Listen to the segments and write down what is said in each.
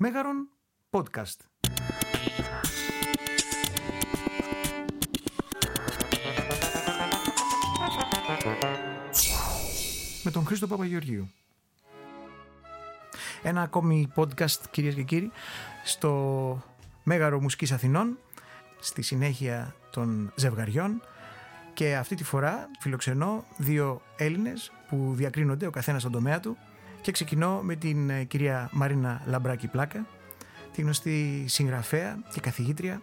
Μέγαρον Podcast. Με τον Χρήστο Παπαγεωργίου. Ένα ακόμη podcast κυρίες και κύριοι στο Μέγαρο Μουσικής Αθηνών στη συνέχεια των ζευγαριών και αυτή τη φορά φιλοξενώ δύο Έλληνες που διακρίνονται ο καθένας στον τομέα του και ξεκινώ με την ε, κυρία Μαρίνα Λαμπράκη Πλάκα, τη γνωστή συγγραφέα και καθηγήτρια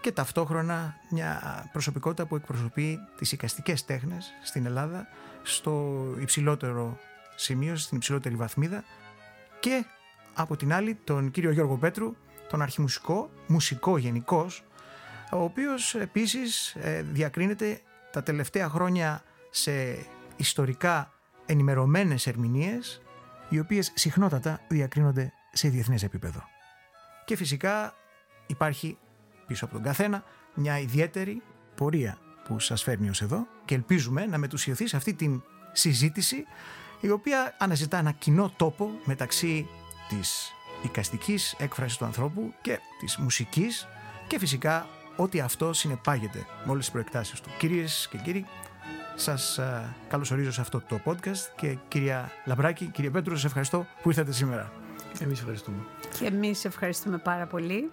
και ταυτόχρονα μια προσωπικότητα που εκπροσωπεί τις οικαστικές τέχνες στην Ελλάδα στο υψηλότερο σημείο, στην υψηλότερη βαθμίδα και από την άλλη τον κύριο Γιώργο Πέτρου, τον αρχιμουσικό, μουσικό γενικώ, ο οποίος επίσης ε, διακρίνεται τα τελευταία χρόνια σε ιστορικά ενημερωμένες ερμηνείες οι οποίες συχνότατα διακρίνονται σε διεθνές επίπεδο. Και φυσικά υπάρχει πίσω από τον καθένα μια ιδιαίτερη πορεία που σας φέρνει ως εδώ και ελπίζουμε να μετουσιωθεί σε αυτή την συζήτηση η οποία αναζητά ένα κοινό τόπο μεταξύ της οικαστικής έκφρασης του ανθρώπου και της μουσικής και φυσικά ό,τι αυτό συνεπάγεται με όλες τις προεκτάσεις του. Κυρίες και κύριοι, σας καλωσορίζω σε αυτό το podcast και κυρία Λαμπράκη, κύριε Πέτρου, σας ευχαριστώ που ήρθατε σήμερα. Εμείς ευχαριστούμε. Και εμείς ευχαριστούμε πάρα πολύ.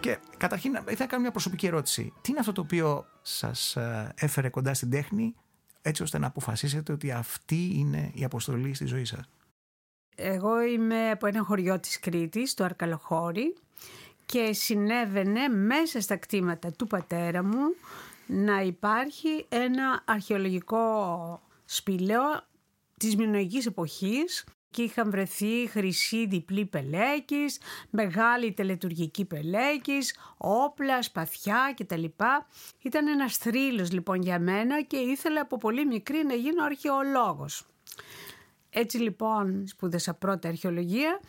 Και καταρχήν ήθελα να κάνω μια προσωπική ερώτηση. Τι είναι αυτό το οποίο σας έφερε κοντά στην τέχνη έτσι ώστε να αποφασίσετε ότι αυτή είναι η αποστολή στη ζωή σας; Εγώ είμαι από ένα χωριό της Κρήτης, το Αρκαλοχώρι και συνέβαινε μέσα στα κτήματα του πατέρα μου να υπάρχει ένα αρχαιολογικό σπήλαιο της μινοϊκής εποχής και είχαν βρεθεί χρυσή διπλή πελέκης, μεγάλη τελετουργική πελέκης, όπλα, σπαθιά κτλ. Ήταν ένας θρύλος λοιπόν για μένα και ήθελα από πολύ μικρή να γίνω αρχαιολόγος. Έτσι λοιπόν σπούδασα πρώτα αρχαιολογία,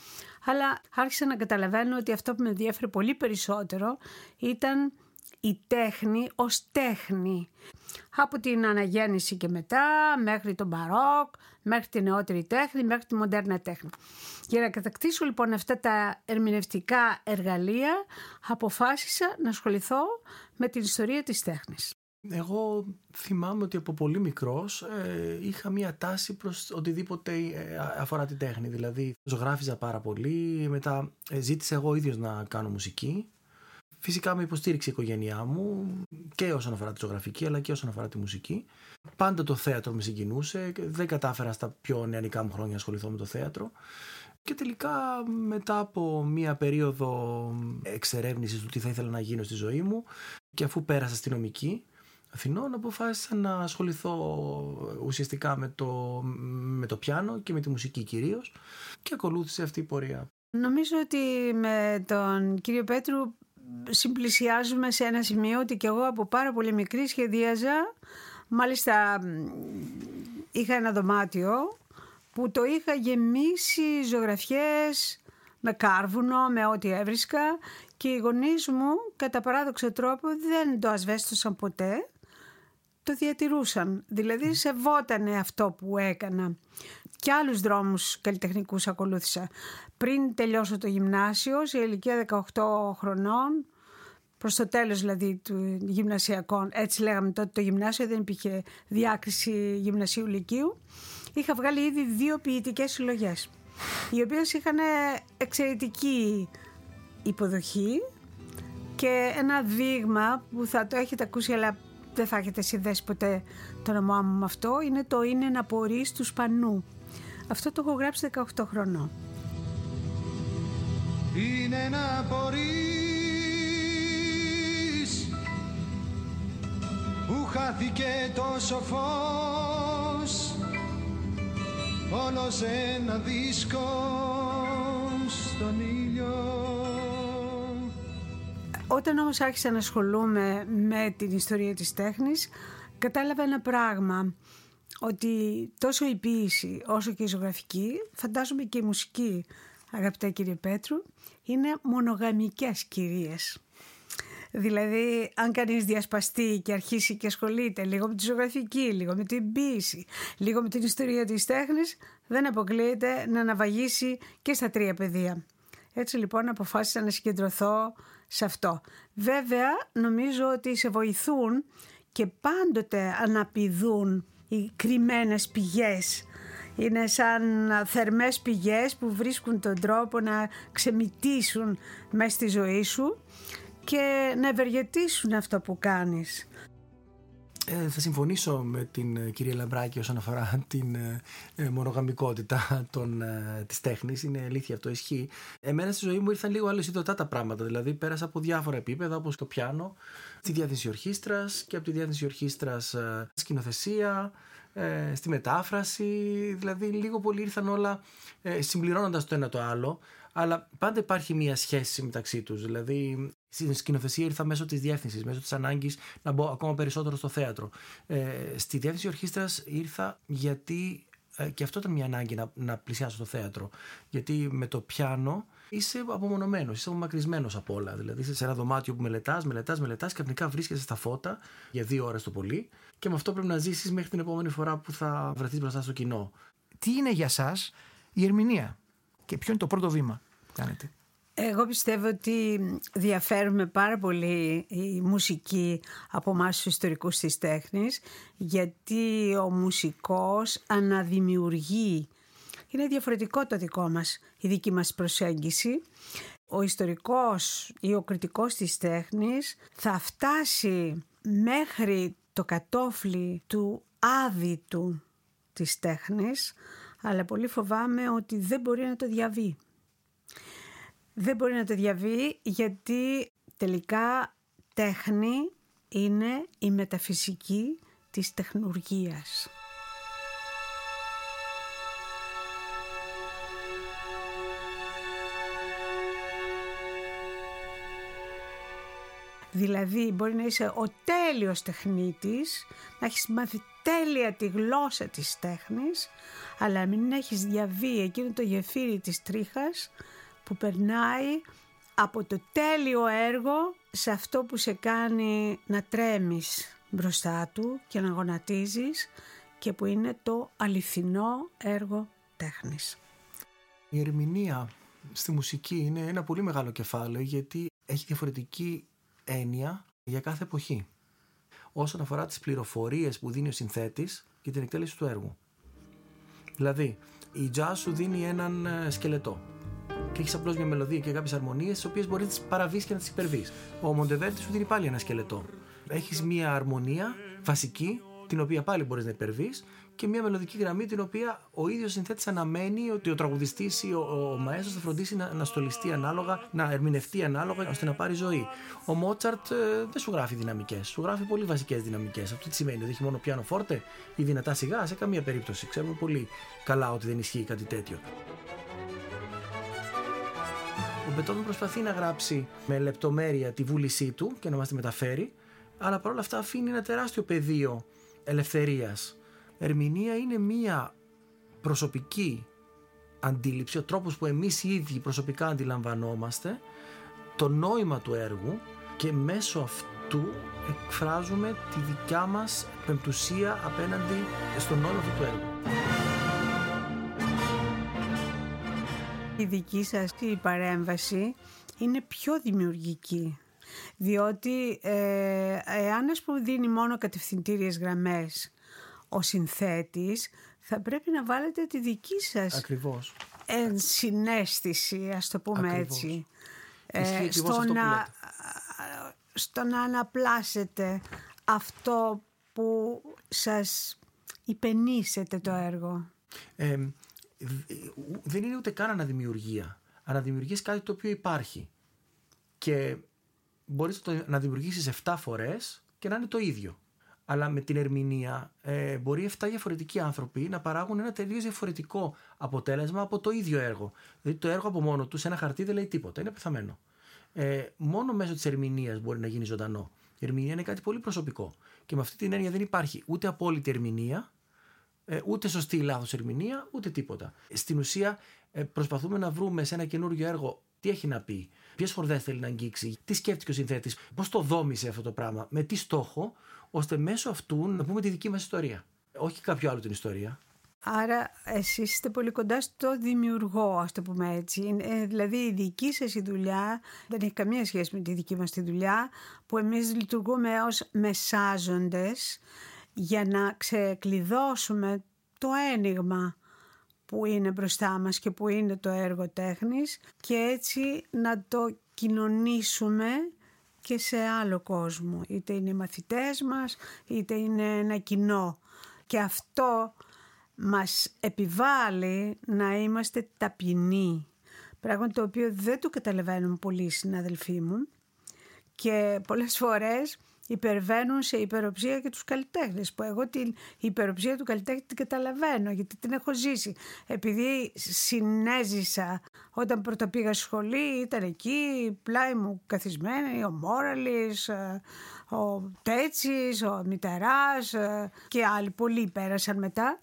αλλά άρχισα να καταλαβαίνω ότι αυτό που με ενδιαφέρει πολύ περισσότερο ήταν η τέχνη ως τέχνη. Από την αναγέννηση και μετά, μέχρι τον μπαρόκ, μέχρι τη νεότερη τέχνη, μέχρι τη μοντέρνα τέχνη. Για να κατακτήσω λοιπόν αυτά τα ερμηνευτικά εργαλεία, αποφάσισα να ασχοληθώ με την ιστορία της τέχνης. Εγώ θυμάμαι ότι από πολύ μικρός ε, είχα μία τάση προς οτιδήποτε ε, αφορά την τέχνη. Δηλαδή ζωγράφιζα πάρα πολύ, μετά ε, ζήτησα εγώ ίδιος να κάνω μουσική. Φυσικά με υποστήριξε η οικογένειά μου και όσον αφορά τη ζωγραφική αλλά και όσον αφορά τη μουσική. Πάντα το θέατρο με συγκινούσε. Δεν κατάφερα στα πιο νεανικά μου χρόνια να ασχοληθώ με το θέατρο. Και τελικά μετά από μία περίοδο εξερεύνησης του τι θα ήθελα να γίνω στη ζωή μου και αφού πέρασα στη νομική Αθηνών αποφάσισα να ασχοληθώ ουσιαστικά με το, με το πιάνο και με τη μουσική κυρίως και ακολούθησε αυτή η πορεία. Νομίζω ότι με τον κύριο Πέτρου συμπλησιάζουμε σε ένα σημείο ότι και εγώ από πάρα πολύ μικρή σχεδίαζα μάλιστα είχα ένα δωμάτιο που το είχα γεμίσει ζωγραφιές με κάρβουνο, με ό,τι έβρισκα και οι γονείς μου κατά παράδοξο τρόπο δεν το ασβέστοσαν ποτέ το διατηρούσαν. Δηλαδή σεβότανε αυτό που έκανα. Και άλλους δρόμους καλλιτεχνικούς ακολούθησα. Πριν τελειώσω το γυμνάσιο, σε ηλικία 18 χρονών, προς το τέλος δηλαδή του γυμνασιακών, έτσι λέγαμε τότε το γυμνάσιο, δεν υπήρχε διάκριση γυμνασίου λυκείου, είχα βγάλει ήδη δύο ποιητικές συλλογές, οι οποίες είχαν εξαιρετική υποδοχή και ένα δείγμα που θα το έχετε ακούσει αλλά δεν θα έχετε συνδέσει ποτέ το όνομά μου με αυτό, είναι το «Είναι να πορείς τους Σπανού». Αυτό το έχω γράψει 18 χρονών. Είναι να πορείς που χάθηκε τόσο φως όλος σε ένα δίσκο στον ήλιο όταν όμως άρχισα να ασχολούμαι με την ιστορία της τέχνης, κατάλαβα ένα πράγμα, ότι τόσο η ποίηση όσο και η ζωγραφική, φαντάζομαι και η μουσική, αγαπητέ κύριε Πέτρου, είναι μονογαμικές κυρίες. Δηλαδή, αν κανείς διασπαστεί και αρχίσει και ασχολείται λίγο με τη ζωγραφική, λίγο με την ποίηση, λίγο με την ιστορία της τέχνης, δεν αποκλείεται να αναβαγίσει και στα τρία πεδία. Έτσι λοιπόν αποφάσισα να συγκεντρωθώ σε αυτό. Βέβαια νομίζω ότι σε βοηθούν και πάντοτε αναπηδούν οι κρυμμένες πηγές. Είναι σαν θερμές πηγές που βρίσκουν τον τρόπο να ξεμητήσουν μέσα στη ζωή σου και να ευεργετήσουν αυτό που κάνεις. Ε, θα συμφωνήσω με την ε, κυρία Λαμπράκη όσον αφορά την ε, ε μονογαμικότητα των, ε, της τέχνης. Είναι αλήθεια αυτό, ισχύει. Εμένα στη ζωή μου ήρθαν λίγο άλλες ειδωτά τα πράγματα. Δηλαδή πέρασα από διάφορα επίπεδα όπως το πιάνο, τη διάθεση ορχήστρας και από τη διάθεση ορχήστρας σκηνοθεσία, στη μετάφραση. Δηλαδή λίγο πολύ ήρθαν όλα συμπληρώνοντας το ένα το άλλο. Αλλά πάντα υπάρχει μια σχέση μεταξύ τους. Δηλαδή στην σκηνοθεσία ήρθα μέσω της διεύθυνσης, μέσω της ανάγκης να μπω ακόμα περισσότερο στο θέατρο. Ε, στη διεύθυνση ορχήστρας ήρθα γιατί ε, και αυτό ήταν μια ανάγκη να, να πλησιάσω στο θέατρο. Γιατί με το πιάνο είσαι απομονωμένος, είσαι απομακρυσμένος από όλα. Δηλαδή είσαι σε ένα δωμάτιο που μελετάς, μελετάς, μελετάς και ξαφνικά βρίσκεσαι στα φώτα για δύο ώρες το πολύ και με αυτό πρέπει να ζήσεις μέχρι την επόμενη φορά που θα βρεθείς μπροστά στο κοινό. Τι είναι για εσά η ερμηνεία; Και ποιο είναι το πρώτο βήμα που κάνετε; Εγώ πιστεύω ότι διαφέρουμε πάρα πολύ η μουσική από εμάς τους ιστορικούς της τέχνης γιατί ο μουσικός αναδημιουργεί. Είναι διαφορετικό το δικό μας, η δική μας προσέγγιση. Ο ιστορικός ή ο κριτικός της τέχνης θα φτάσει μέχρι το κατόφλι του άδειτου της τέχνης αλλά πολύ φοβάμαι ότι δεν μπορεί να το διαβεί δεν μπορεί να το διαβεί γιατί τελικά τέχνη είναι η μεταφυσική της τεχνουργίας. Δηλαδή μπορεί να είσαι ο τέλειος τεχνίτης, να έχεις μάθει τέλεια τη γλώσσα της τέχνης, αλλά μην έχεις διαβεί εκείνο το γεφύρι της τρίχας που περνάει από το τέλειο έργο σε αυτό που σε κάνει να τρέμεις μπροστά του και να γονατίζεις και που είναι το αληθινό έργο τέχνης. Η ερμηνεία στη μουσική είναι ένα πολύ μεγάλο κεφάλαιο γιατί έχει διαφορετική έννοια για κάθε εποχή όσον αφορά τις πληροφορίες που δίνει ο συνθέτης για την εκτέλεση του έργου. Δηλαδή, η jazz σου δίνει έναν ε, σκελετό και έχεις απλώς μια μελωδία και κάποιες αρμονίες, τις οποίες μπορείς να τις παραβείς και να τις υπερβείς. Ο Μοντεβέρτης σου δίνει πάλι ένα σκελετό. Έχεις μια αρμονία βασική, την οποία πάλι μπορείς να υπερβείς, και μια μελωδική γραμμή, την οποία ο ίδιος συνθέτης αναμένει ότι ο τραγουδιστής ή ο, ο μαέστρος θα φροντίσει να, να στολιστεί ανάλογα, να ερμηνευτεί ανάλογα, ώστε να πάρει ζωή. Ο Μότσαρτ ε, δεν σου γράφει δυναμικές, σου γράφει πολύ βασικές δυναμικές. Αυτό τι σημαίνει, ότι έχει μόνο πιάνο φόρτε ή δυνατά σιγά, σε καμία περίπτωση. Ξέρουμε πολύ καλά ότι δεν ισχύει κάτι τέτοιο. Ο Μπετόβεν προσπαθεί να γράψει με λεπτομέρεια τη βούλησή του και να μας τη μεταφέρει, αλλά παρόλα αυτά αφήνει ένα τεράστιο πεδίο ελευθερίας. Ερμηνεία είναι μία προσωπική αντίληψη, ο τρόπος που εμείς οι ίδιοι προσωπικά αντιλαμβανόμαστε το νόημα του έργου και μέσω αυτού εκφράζουμε τη δικιά μας πεμπτουσία απέναντι στο νόημα αυτού του έργου. η δική σας η παρέμβαση είναι πιο δημιουργική. Διότι ε, εάν ας πούμε δίνει μόνο κατευθυντήριες γραμμές ο συνθέτης θα πρέπει να βάλετε τη δική σας Ακριβώς. ενσυναίσθηση ας το πούμε έτσι ε, στο, να, στο να αναπλάσετε αυτό που σας υπενήσετε το έργο. Ε, δεν είναι ούτε καν αναδημιουργία. Αναδημιουργείς κάτι το οποίο υπάρχει. Και μπορείς να δημιουργήσεις 7 φορές και να είναι το ίδιο. Αλλά με την ερμηνεία ε, μπορεί 7 διαφορετικοί άνθρωποι να παράγουν ένα τελείως διαφορετικό αποτέλεσμα από το ίδιο έργο. Δηλαδή το έργο από μόνο τους σε ένα χαρτί δεν λέει τίποτα, είναι πεθαμένο. Ε, μόνο μέσω της ερμηνείας μπορεί να γίνει ζωντανό. Η ερμηνεία είναι κάτι πολύ προσωπικό. Και με αυτή την έννοια δεν υπάρχει ούτε απόλυτη ερμηνεία, ε, ούτε σωστή ή λάθος ερμηνεία, ούτε τίποτα. Στην ουσία, ε, προσπαθούμε να βρούμε σε ένα καινούργιο έργο τι έχει να πει, ποιες χορδέ θέλει να αγγίξει, τι σκέφτηκε ο συνθέτης, πώς το δόμησε αυτό το πράγμα, με τι στόχο, ώστε μέσω αυτού να πούμε τη δική μας ιστορία. Όχι κάποιο άλλο την ιστορία. Άρα εσείς είστε πολύ κοντά στο δημιουργό, ας το πούμε έτσι. Ε, δηλαδή η δική σας η δουλειά δεν έχει καμία σχέση με τη δική μας τη δουλειά που εμείς λειτουργούμε ως μεσάζοντες για να ξεκλειδώσουμε το ένιγμα που είναι μπροστά μας και που είναι το έργο τέχνης και έτσι να το κοινωνήσουμε και σε άλλο κόσμο. Είτε είναι οι μαθητές μας, είτε είναι ένα κοινό. Και αυτό μας επιβάλλει να είμαστε ταπεινοί. Πράγμα το οποίο δεν το καταλαβαίνουν πολλοί συναδελφοί μου. Και πολλές φορές υπερβαίνουν σε υπεροψία και τους καλλιτέχνες που εγώ την υπεροψία του καλλιτέχνη την καταλαβαίνω γιατί την έχω ζήσει. Επειδή συνέζησα όταν πρώτα πήγα σχολή ήταν εκεί πλάι μου καθισμένη ο Μόραλης ε, ο Τέτσης, ο Μητεράς ε, και άλλοι πολλοί πέρασαν μετά.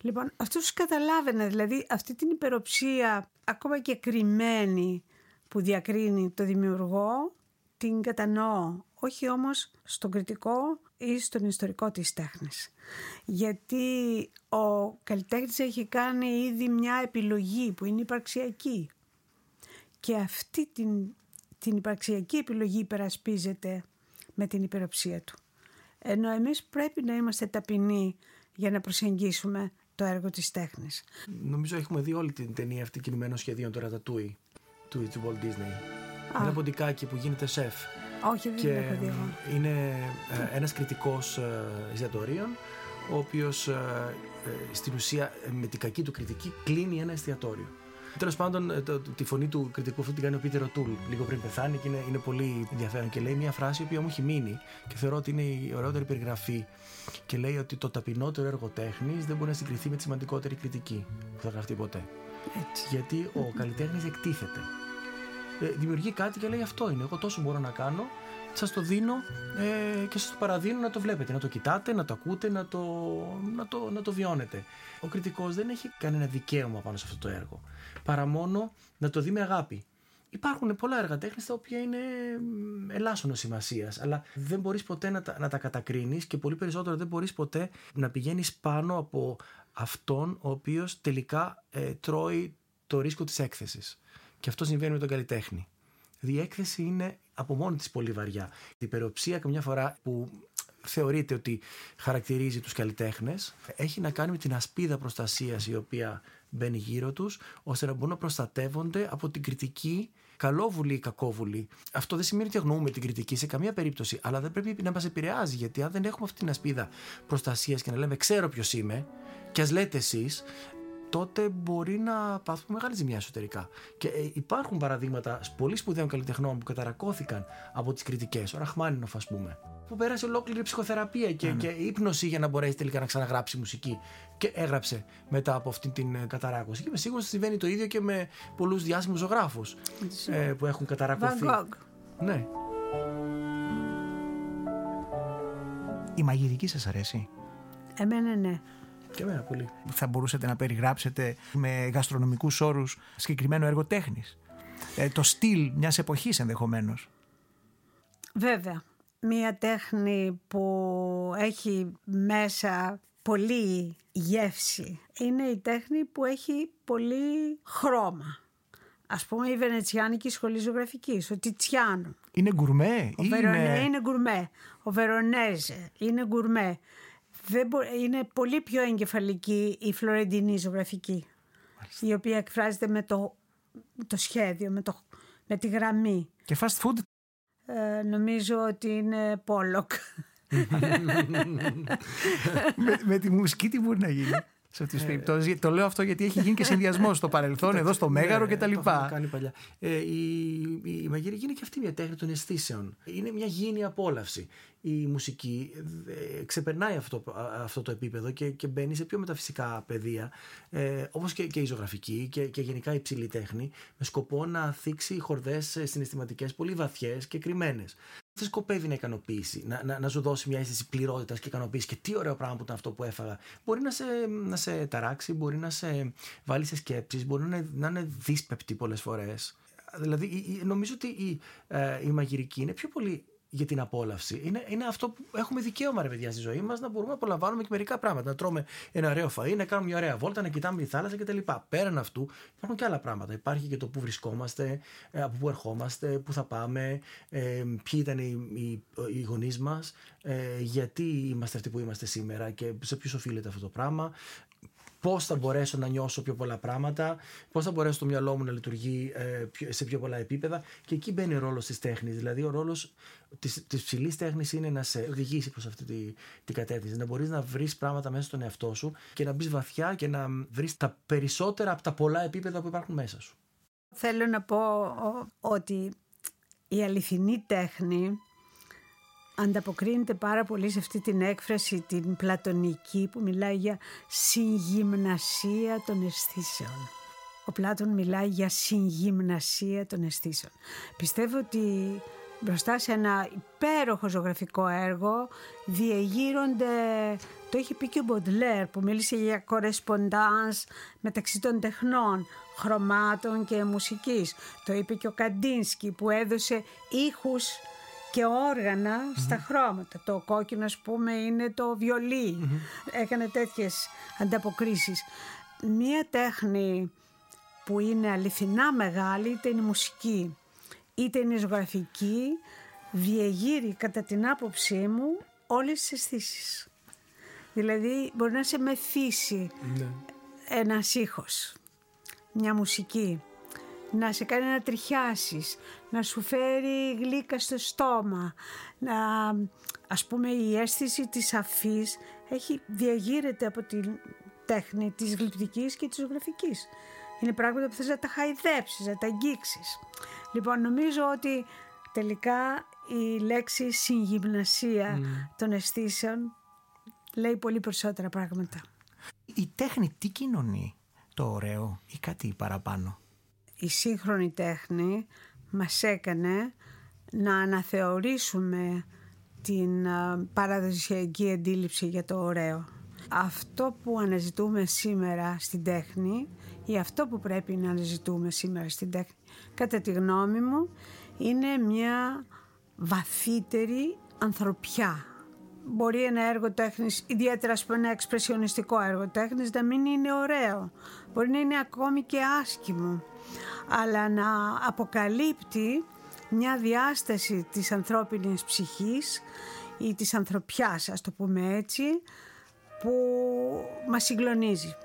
Λοιπόν, αυτός τους καταλάβαινε, δηλαδή αυτή την υπεροψία ακόμα και κρυμμένη που διακρίνει το δημιουργό, την κατανοώ όχι όμως στον κριτικό ή στον ιστορικό της τέχνης. Γιατί ο καλλιτέχνης έχει κάνει ήδη μια επιλογή που είναι υπαρξιακή και αυτή την, την υπαρξιακή επιλογή υπερασπίζεται με την υπεροψία του. Ενώ εμείς πρέπει να είμαστε ταπεινοί για να προσεγγίσουμε το έργο της τέχνης. Νομίζω έχουμε δει όλη την ταινία αυτή κινημένων σχεδίων τώρα τα του του Walt Disney. Ένα ποντικάκι που γίνεται σεφ όχι, δεν και έχω δει Είναι ε, ένας κριτικός ε, εστιατορίων ο οποίος ε, στην ουσία με την κακή του κριτική κλείνει ένα εστιατόριο. Τέλος πάντων, το, τη φωνή του κριτικού αυτού την κάνει ο Πίτερ Τούλ λίγο πριν πεθάνει και είναι, είναι πολύ ενδιαφέρον. Και λέει μια φράση η οποία μου έχει μείνει και θεωρώ ότι είναι η ωραιότερη περιγραφή. Και λέει ότι το ταπεινότερο έργο τέχνης δεν μπορεί να συγκριθεί με τη σημαντικότερη κριτική που θα γραφτεί ποτέ. Έτσι. Γιατί ο καλλιτέχνης εκτίθεται. Ε, δημιουργεί κάτι και λέει αυτό είναι. Εγώ τόσο μπορώ να κάνω. Σας το δίνω ε, και σας το παραδίνω να το βλέπετε, να το κοιτάτε, να το ακούτε, να το, να το, να το βιώνετε. Ο κριτικός δεν έχει κανένα δικαίωμα πάνω σε αυτό το έργο. Παρά μόνο να το δει με αγάπη. Υπάρχουν πολλά έργα τέχνης τα οποία είναι ελάσσονο σημασίας, αλλά δεν μπορείς ποτέ να τα, να τα κατακρίνεις και πολύ περισσότερο δεν μπορείς ποτέ να πηγαίνεις πάνω από αυτόν ο οποίος τελικά ε, τρώει το ρίσκο της έκθεσης. Και αυτό συμβαίνει με τον καλλιτέχνη. Δηλαδή η έκθεση είναι από μόνη της πολύ βαριά. Η υπεροψία καμιά φορά που θεωρείται ότι χαρακτηρίζει τους καλλιτέχνες, έχει να κάνει με την ασπίδα προστασίας η οποία μπαίνει γύρω τους ώστε να μπορούν να προστατεύονται από την κριτική καλόβουλη ή κακόβουλη. Αυτό δεν σημαίνει ότι αγνοούμε την κριτική σε καμία περίπτωση, αλλά δεν πρέπει να μας επηρεάζει γιατί αν δεν έχουμε αυτή την ασπίδα προστασίας και να λέμε ξέρω ποιος είμαι και ας λέτε εσείς, τότε μπορεί να πάθουμε μεγάλη ζημιά εσωτερικά. Και ε, υπάρχουν παραδείγματα πολύ σπουδαίων καλλιτεχνών που καταρακώθηκαν από τις κριτικές. Ο Ραχμάνινοφ, ας πούμε. Που πέρασε ολόκληρη ψυχοθεραπεία και, ναι. και ύπνωση για να μπορέσει τελικά να ξαναγράψει μουσική. Και έγραψε μετά από αυτή την ε, καταράκωση. Και είμαι σίγουρος ότι συμβαίνει το ίδιο και με πολλούς διάσημους ζωγράφους ε, που έχουν καταρακωθεί. Ναι. Η μαγειρική σας αρέσει; Εμένα ναι. Και εμένα πολύ. Θα μπορούσατε να περιγράψετε με γαστρονομικούς όρους συγκεκριμένο έργο τέχνης. Ε, το στυλ μιας εποχής ενδεχομένως. Βέβαια. Μία τέχνη που έχει μέσα πολύ γεύση είναι η τέχνη που έχει πολύ χρώμα. Ας πούμε η Βενετσιάνικη Σχολή Ζωγραφικής, ο Τιτσιάνο. Είναι γκουρμέ ο είναι... είναι γκουρμέ. Ο Βερονέζε είναι γκουρμέ δεν είναι πολύ πιο εγκεφαλική η φλωρεντινή ζωγραφική η οποία εκφράζεται με το, το σχέδιο, με, το, με τη γραμμή. Και fast food; Ε, νομίζω ότι είναι πόλοκ. με, με τη μουσική τι μπορεί να γίνει; Σε αυτέ τι ε, περιπτώσει. Το λέω αυτό γιατί έχει γίνει και συνδυασμός στο παρελθόν, εδώ στο Μέγαρο κτλ. Το κάνει παλιά. Ε, η, η μαγειρική είναι και αυτή μια τέχνη των αισθήσεων. Είναι μια γήινη απόλαυση. Η μουσική ε, ξεπερνάει αυτό, αυτό το επίπεδο και, και μπαίνει σε πιο μεταφυσικά πεδία, ε, όπως και, και η ζωγραφική και, και γενικά η υψηλή τέχνη, με σκοπό να θίξει χορδές συναισθηματικές πολύ βαθιές και κρυμμένες δεν σκοπεύει να ικανοποιήσει, να, να, να σου δώσει μια αίσθηση πληρότητας και ικανοποίησης. Και τι ωραίο πράγμα που ήταν αυτό που έφαγα. Μπορεί να σε, να σε ταράξει, μπορεί να σε βάλει σε σκέψεις, μπορεί να, να είναι δύσπεπτη πολλές φορές. Δηλαδή, νομίζω ότι η, ε, η μαγειρική είναι πιο πολύ για την απόλαυση. Είναι, είναι αυτό που έχουμε δικαίωμα, ρε παιδιά, στη ζωή μας να μπορούμε να απολαμβάνουμε και μερικά πράγματα. Να τρώμε ένα ωραίο φαΐ, να κάνουμε μια ωραία βόλτα, να κοιτάμε τη θάλασσα κτλ. Πέραν αυτού υπάρχουν και άλλα πράγματα. Υπάρχει και το πού βρισκόμαστε, ε, από πού ερχόμαστε, πού θα πάμε, ε, ποιοι ήταν οι, οι, οι γονείς μας, ε, γιατί είμαστε αυτοί που είμαστε σήμερα και σε ποιους οφείλεται αυτό το πράγμα πώς θα μπορέσω να νιώσω πιο πολλά πράγματα, πώς θα μπορέσω το μυαλό μου να λειτουργεί ε, σε πιο πολλά επίπεδα. Και εκεί μπαίνει ο ρόλος της τέχνης. Δηλαδή, ο ρόλος της ψηλής τέχνης είναι να σε οδηγήσει προς αυτή την τη κατεύθυνση. Να μπορείς να βρεις πράγματα μέσα στον εαυτό σου και να μπεις βαθιά και να βρεις τα περισσότερα από τα πολλά επίπεδα που υπάρχουν μέσα σου. Θέλω να πω ότι η αληθινή τέχνη ανταποκρίνεται πάρα πολύ σε αυτή την έκφραση την πλατωνική που μιλάει για συγγυμνασία των αισθήσεων. Ο Πλάτων μιλάει για συγγυμνασία των αισθήσεων. Πιστεύω ότι μπροστά σε ένα υπέροχο ζωγραφικό έργο διεγείρονται, το είχε πει και ο Μποντλέρ που μίλησε για κορεσποντάνς μεταξύ των τεχνών, χρωμάτων και μουσικής. Το είπε και ο Καντίνσκι που έδωσε ήχους και οργανα στα χρώματα. Το κόκκινο, ας πούμε, είναι το βιολι Έκανε τέτοιες ανταποκρίσεις. Μία τέχνη που είναι αληθινά μεγάλη, είτε είναι μουσική, είτε είναι ζωγραφική, διεγείρει κατά την άποψή μου όλες τις αισθήσεις. Δηλαδή μπορεί να σε μεθύσει ναι. ένας ήχος, μια μουσική, να σε κάνει να τριχιάσεις, να σου φέρει γλύκα στο στόμα, να, ας πούμε η αίσθηση της αφής έχει διαγείρεται από τη τέχνη της γλυπτικής και της ζωγραφικής. Είναι πράγματα που θες να τα χαϊδέψεις, να τα αγγίξεις. Λοιπόν, νομίζω ότι τελικά η λέξη συγγυμνασία mm. των αισθήσεων λέει πολύ περισσότερα πράγματα. Η τέχνη τι κοινωνεί, το ωραίο ή κάτι παραπάνω; Η σύγχρονη τέχνη μας έκανε να αναθεωρήσουμε την παραδοσιακή αντίληψη για το ωραίο. Αυτό που αναζητούμε σήμερα στην τέχνη ή αυτό που πρέπει να αναζητούμε σήμερα στην τέχνη κατά τη γνώμη μου είναι μια βαθύτερη ανθρωπιά. Μπορεί ένα έργο τέχνης, ιδιαίτερα ας πούμε ένα εξπρεσιονιστικό έργο τέχνης να μην είναι ωραίο. Μπορεί να είναι ακόμη και άσχημο αλλά να αποκαλύπτει μια διάσταση της ανθρώπινης ψυχής ή της ανθρωπιάς, ας το πούμε έτσι, που μας συγκλονίζει.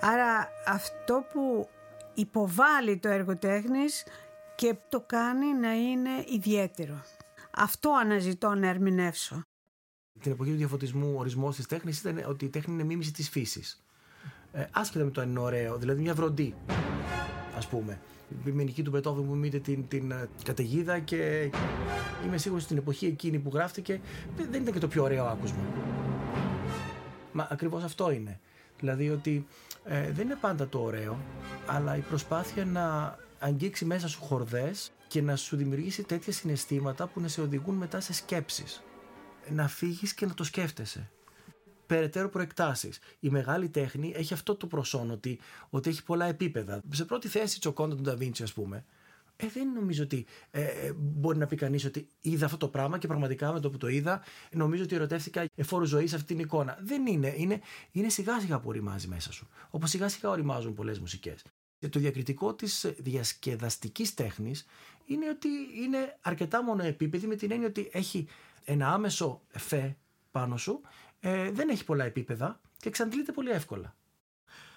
Άρα αυτό που υποβάλλει το έργο τέχνης και το κάνει να είναι ιδιαίτερο. Αυτό αναζητώ να ερμηνεύσω. Την εποχή του διαφωτισμού ο ορισμός της τέχνης ήταν ότι η τέχνη είναι μίμηση της φύσης. Ε, άσχετα με το αν είναι ωραίο, δηλαδή μια βροντή ας πούμε. Η επιμενική του Μπετόβεν που μείνει την, την ε, καταιγίδα και είμαι σίγουρος στην εποχή εκείνη που γράφτηκε δεν ήταν και το πιο ωραίο άκουσμα. Μα ακριβώς αυτό είναι. Δηλαδή ότι ε, δεν είναι πάντα το ωραίο, αλλά η προσπάθεια να αγγίξει μέσα σου χορδές και να σου δημιουργήσει τέτοια συναισθήματα που να σε οδηγούν μετά σε σκέψεις. Να φύγεις και να το σκέφτεσαι περαιτέρω προεκτάσεις. Η μεγάλη τέχνη έχει αυτό το προσόν ότι, ότι έχει πολλά επίπεδα. Σε πρώτη θέση, Τσοκόντα του Νταβίντσι, ας πούμε, ε, δεν νομίζω ότι ε, ε, μπορεί να πει κανείς ότι είδα αυτό το πράγμα και πραγματικά με το που το είδα, νομίζω ότι ερωτεύτηκα εφόρου ζωής αυτή την εικόνα. Δεν είναι. Είναι, είναι σιγά σιγά που οριμάζει μέσα σου. Όπως σιγά σιγά οριμάζουν πολλές μουσικές. Το διακριτικό της διασκεδαστικής τέχνης είναι ότι είναι αρκετά μονοεπίπεδη με την έννοια ότι έχει ένα άμεσο εφέ πάνω σου ε, δεν έχει πολλά επίπεδα και εξαντλείται πολύ εύκολα.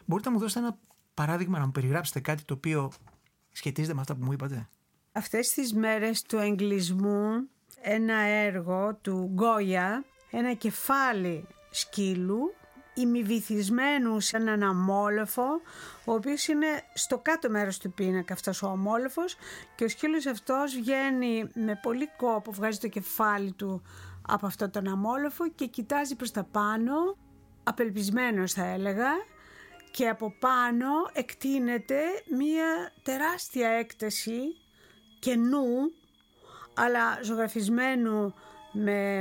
Μπορείτε να μου δώσετε ένα παράδειγμα, να μου περιγράψετε κάτι το οποίο σχετίζεται με αυτά που μου είπατε. Αυτές τις μέρες του εγκλισμού ένα έργο του Γκόια, ένα κεφάλι σκύλου ημιβυθισμένου σε έναν αμόλεφο, ο οποίος είναι στο κάτω μέρος του πίνακα αυτός ο αμόλεφος και ο σκύλος αυτός βγαίνει με πολύ κόπο, βγάζει το κεφάλι του από αυτό τον αμόλοφο και κοιτάζει προς τα πάνω, απελπισμένος θα έλεγα, και από πάνω εκτείνεται μία τεράστια έκταση κενού, αλλά ζωγραφισμένου με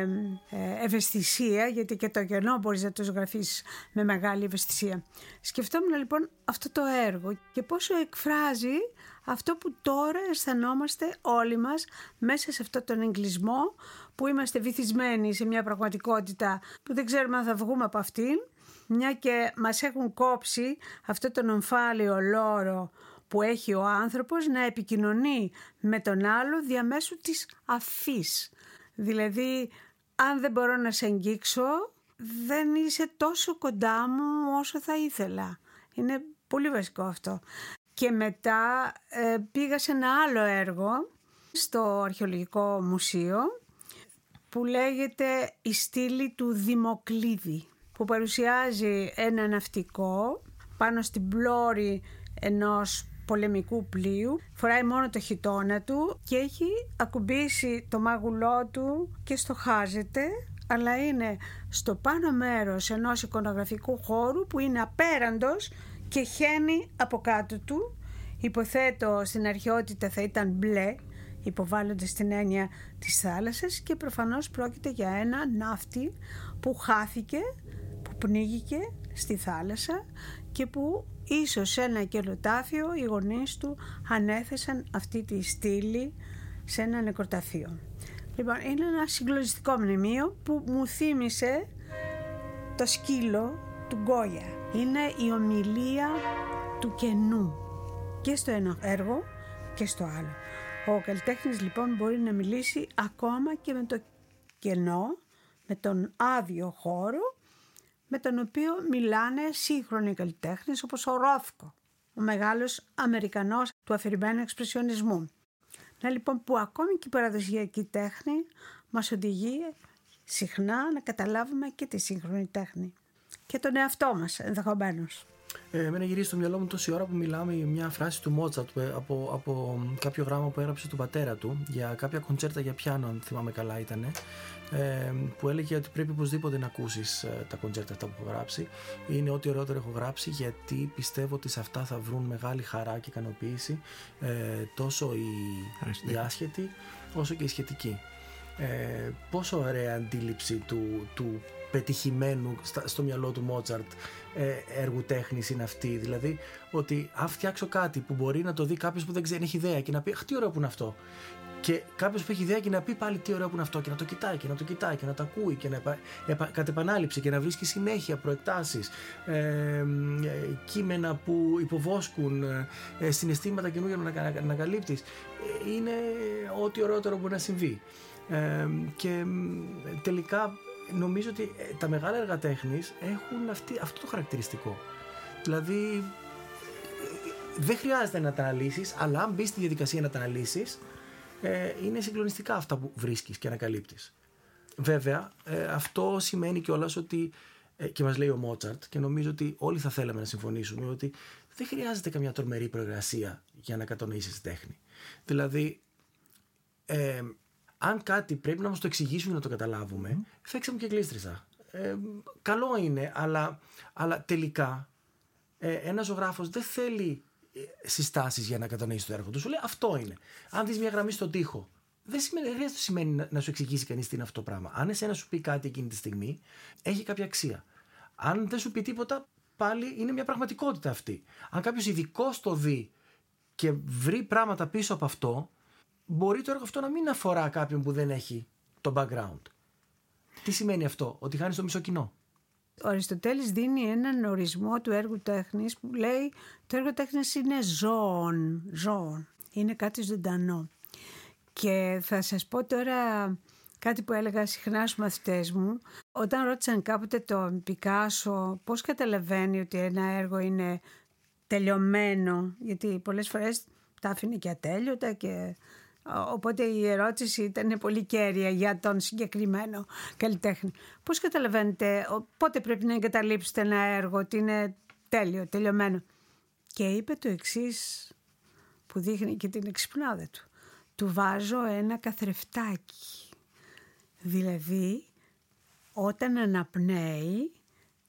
ε, ευαισθησία, γιατί και το κενό μπορείς να το ζωγραφίσεις με μεγάλη ευαισθησία. Σκεφτόμουν λοιπόν αυτό το έργο και πόσο εκφράζει αυτό που τώρα αισθανόμαστε όλοι μας μέσα σε αυτόν τον εγκλισμό που είμαστε βυθισμένοι σε μια πραγματικότητα που δεν ξέρουμε αν θα βγούμε από αυτήν μια και μας έχουν κόψει αυτό τον ομφάλιο λόρο που έχει ο άνθρωπος να επικοινωνεί με τον άλλο διαμέσου της αφής. Δηλαδή, αν δεν μπορώ να σε αγγίξω, δεν είσαι τόσο κοντά μου όσο θα ήθελα. Είναι πολύ βασικό αυτό. Και μετά ε, πήγα σε ένα άλλο έργο στο Αρχαιολογικό Μουσείο που λέγεται «Η στήλη του Δημοκλίδη» που παρουσιάζει ένα ναυτικό πάνω στην πλώρη ενός πολεμικού πλοίου, φοράει μόνο το χιτόνα του και έχει ακουμπήσει το μάγουλό του και στοχάζεται αλλά είναι στο πάνω μέρος ενός εικονογραφικού χώρου που είναι απέραντος και χαίνει από κάτω του. Υποθέτω στην αρχαιότητα θα ήταν μπλε, υποβάλλονται στην έννοια της θάλασσας και προφανώς πρόκειται για ένα ναύτη που χάθηκε, που πνίγηκε στη θάλασσα και που ίσως σε ένα κελοτάφιο οι γονείς του ανέθεσαν αυτή τη στήλη σε ένα νεκροταφείο. Λοιπόν, είναι ένα συγκλονιστικό μνημείο που μου θύμισε το σκύλο του Γκόια. Είναι η ομιλία του κενού και στο ένα έργο και στο άλλο. Ο καλλιτέχνης λοιπόν μπορεί να μιλήσει ακόμα και με το κενό, με τον άδειο χώρο, με τον οποίο μιλάνε σύγχρονοι καλλιτέχνες όπως ο Ρόθκο, ο μεγάλος Αμερικανός του αφηρημένου εξπρεσιονισμού. Να λοιπόν που ακόμη και η παραδοσιακή τέχνη μας οδηγεί συχνά να καταλάβουμε και τη σύγχρονη τέχνη και τον εαυτό μας ενδεχομένως. Ε, εμένα γυρίζει στο μυαλό μου τόση ώρα που μιλάμε για μια φράση του Μότσαρτ από, από κάποιο γράμμα που έγραψε του πατέρα του για κάποια κοντσέρτα για πιάνο, αν θυμάμαι καλά ήταν, ε, που έλεγε ότι πρέπει οπωσδήποτε να ακούσεις ε, τα κοντσέρτα αυτά που έχω γράψει. Είναι ό,τι ωραιότερο έχω γράψει γιατί πιστεύω ότι σε αυτά θα βρουν μεγάλη χαρά και ικανοποίηση ε, τόσο οι, οι άσχετοι όσο και οι σχετικοί. Ε, πόσο ωραία αντίληψη του, του πετυχημένου στο μυαλό του Μότσαρτ ε, έργου τέχνης είναι αυτή. Δηλαδή ότι αν φτιάξω κάτι που μπορεί να το δει κάποιος που δεν ξέρει, έχει ιδέα και να πει Αχ, τι ωραίο που είναι αυτό. Και κάποιος που έχει ιδέα και να πει πάλι τι ωραίο που είναι αυτό και να το κοιτάει και να το κοιτάει και να το ακούει και να επα, κατ' επανάληψη και να βρίσκει συνέχεια προεκτάσεις, ε, ε, κείμενα που υποβόσκουν ε, συναισθήματα καινούργια να, να, να ανακαλύπτει. Ε, είναι ό,τι ωραιότερο μπορεί να συμβεί. Ε, και τελικά νομίζω ότι ε, τα μεγάλα έργα τέχνης έχουν αυτή, αυτό το χαρακτηριστικό. Δηλαδή δεν χρειάζεται να τα αναλύσεις, αλλά αν μπεις στη διαδικασία να τα αναλύσεις, ε, είναι συγκλονιστικά αυτά που βρίσκεις και ανακαλύπτεις. Βέβαια, ε, αυτό σημαίνει κιόλας ότι, ε, και μας λέει ο Μότσαρτ, και νομίζω ότι όλοι θα θέλαμε να συμφωνήσουμε, ότι δεν χρειάζεται καμιά τρομερή προεργασία για να κατανοήσεις τέχνη. Δηλαδή, ε, αν κάτι πρέπει να μας το εξηγήσουν να το καταλάβουμε, mm. φέξα μου και γλίστρισα. Ε, καλό είναι, αλλά, αλλά τελικά ε, ένας ζωγράφος δεν θέλει ε, συστάσεις για να κατανοήσει το έργο του. Σου λέει αυτό είναι. Αν δεις μια γραμμή στον τοίχο, δεν, σημαίνει, δεν σημαίνει να, να σου εξηγήσει κανείς τι είναι αυτό το πράγμα. Αν εσένα σου πει κάτι εκείνη τη στιγμή, έχει κάποια αξία. Αν δεν σου πει τίποτα, πάλι είναι μια πραγματικότητα αυτή. Αν κάποιος ειδικός το δει και βρει πράγματα πίσω από αυτό, μπορεί το έργο αυτό να μην αφορά κάποιον που δεν έχει το background. Τι σημαίνει αυτό, ότι χάνεις το μισό κοινό; Ο Αριστοτέλης δίνει έναν ορισμό του έργου τέχνης που λέει το έργο τέχνης είναι ζώων, ζώων. είναι κάτι ζωντανό. Και θα σας πω τώρα κάτι που έλεγα συχνά στους μαθητές μου. Όταν ρώτησαν κάποτε τον Πικάσο πώς καταλαβαίνει ότι ένα έργο είναι τελειωμένο, γιατί πολλές φορές τα άφηνε και ατέλειωτα και Οπότε η ερώτηση ήταν πολύ κέρια για τον συγκεκριμένο καλλιτέχνη. Πώς καταλαβαίνετε πότε πρέπει να εγκαταλείψετε ένα έργο ότι είναι τέλειο, τελειωμένο; Και είπε το εξής που δείχνει και την εξυπνάδα του. Του βάζω ένα καθρεφτάκι. Δηλαδή όταν αναπνέει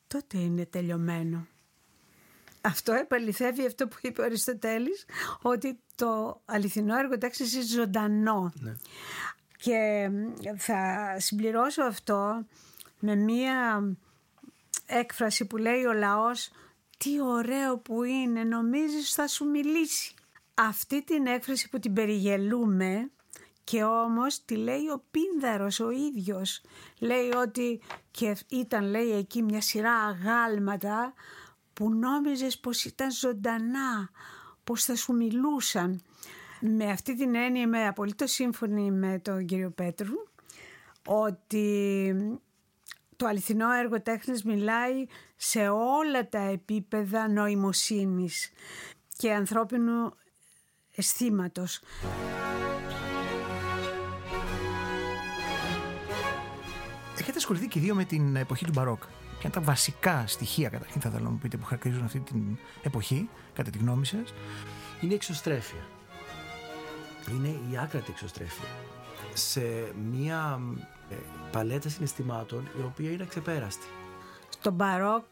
τότε είναι τελειωμένο. Αυτό επαληθεύει αυτό που είπε ο Αριστοτέλης ότι το αληθινό έργο εντάξει είναι ζωντανό. Ναι. Και θα συμπληρώσω αυτό με μία έκφραση που λέει ο λαός τι ωραίο που είναι, νομίζεις θα σου μιλήσει. αυτή την έκφραση που την περιγελούμε και όμως τη λέει ο Πίνδαρος ο ίδιος. Λέει ότι και ήταν λέει εκεί μια σειρά αγάλματα που νόμιζες πως ήταν ζωντανά, πως θα σου μιλούσαν. Με αυτή την έννοια είμαι απολύτως σύμφωνη με τον κύριο Πέτρου ότι το αληθινό έργο τέχνης μιλάει σε όλα τα επίπεδα νοημοσύνης και ανθρώπινου αισθήματος. Έχετε ασχοληθεί και δύο με την εποχή του Μπαρόκ. Ποια είναι τα βασικά στοιχεία, καταρχήν, θα θέλω να μου πείτε, που χαρακτηρίζουν αυτή την εποχή, κατά τη γνώμη σας; Είναι η εξωστρέφεια. Είναι η άκρατη εξωστρέφεια. Σε μία ε, παλέτα συναισθημάτων η οποία είναι αξεπέραστη. Το μπαρόκ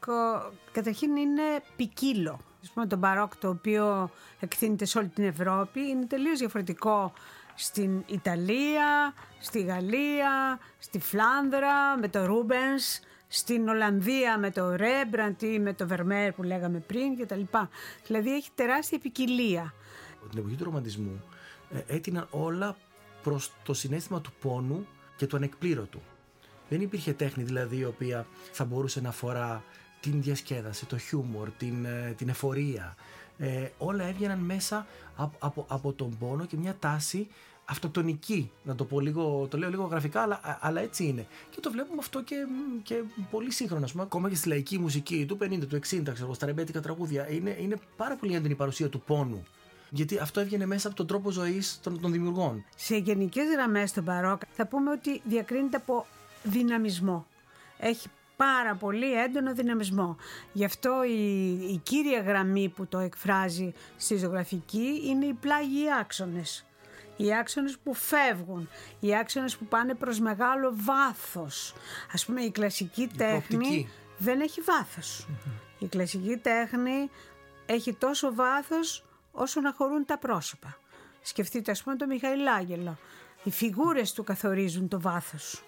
καταρχήν είναι ποικίλο. Ας πούμε, το μπαρόκ το οποίο εκθύνεται σε όλη την Ευρώπη είναι τελείως διαφορετικό στην Ιταλία, στη Γαλλία, στη Φλάνδρα με το Ρούμπενς, στην Ολλανδία με το Ρέμπραντ ή με το Βερμέρ που λέγαμε πριν κτλ. Δηλαδή έχει τεράστια ποικιλία. Την εποχή του ρομαντισμού ε, έτειναν όλα προς το συνέστημα του πόνου και του ανεκπλήρωτου. Δεν υπήρχε τέχνη δηλαδή η οποία θα μπορούσε να αφορά την διασκέδαση, το χιούμορ, την, ε, την εφορία. Ε, όλα έβγαιναν μέσα από, από, από τον πόνο και μια τάση αυτοκτονική, να το πω λίγο, το λέω λίγο γραφικά, αλλά, αλλά έτσι είναι. Και το βλέπουμε αυτό και, και πολύ σύγχρονα, πούμε, ακόμα και στη λαϊκή μουσική του 50, του 60, ξέρω, στα ρεμπέτικα τραγούδια. Είναι, είναι πάρα πολύ έντονη η παρουσία του πόνου. Γιατί αυτό έβγαινε μέσα από τον τρόπο ζωής των, των δημιουργών. Σε γενικές γραμμές στο Μπαρόκ θα πούμε ότι διακρίνεται από δυναμισμό. Έχει πάρα πολύ έντονο δυναμισμό. Γι' αυτό η, η κύρια γραμμή που το εκφράζει στη ζωγραφική είναι οι πλάγιοι άξονες. Οι άξονες που φεύγουν, οι άξονες που πάνε προς μεγάλο βάθος. Ας πούμε η κλασική τέχνη δεν έχει Η κλασική τέχνη έχει τόσο βάθος όσο να χωρούν τα πρόσωπα. Σκεφτείτε ας πούμε το Μιχαηλάγελο. Οι φιγούρες του καθορίζουν το βάθος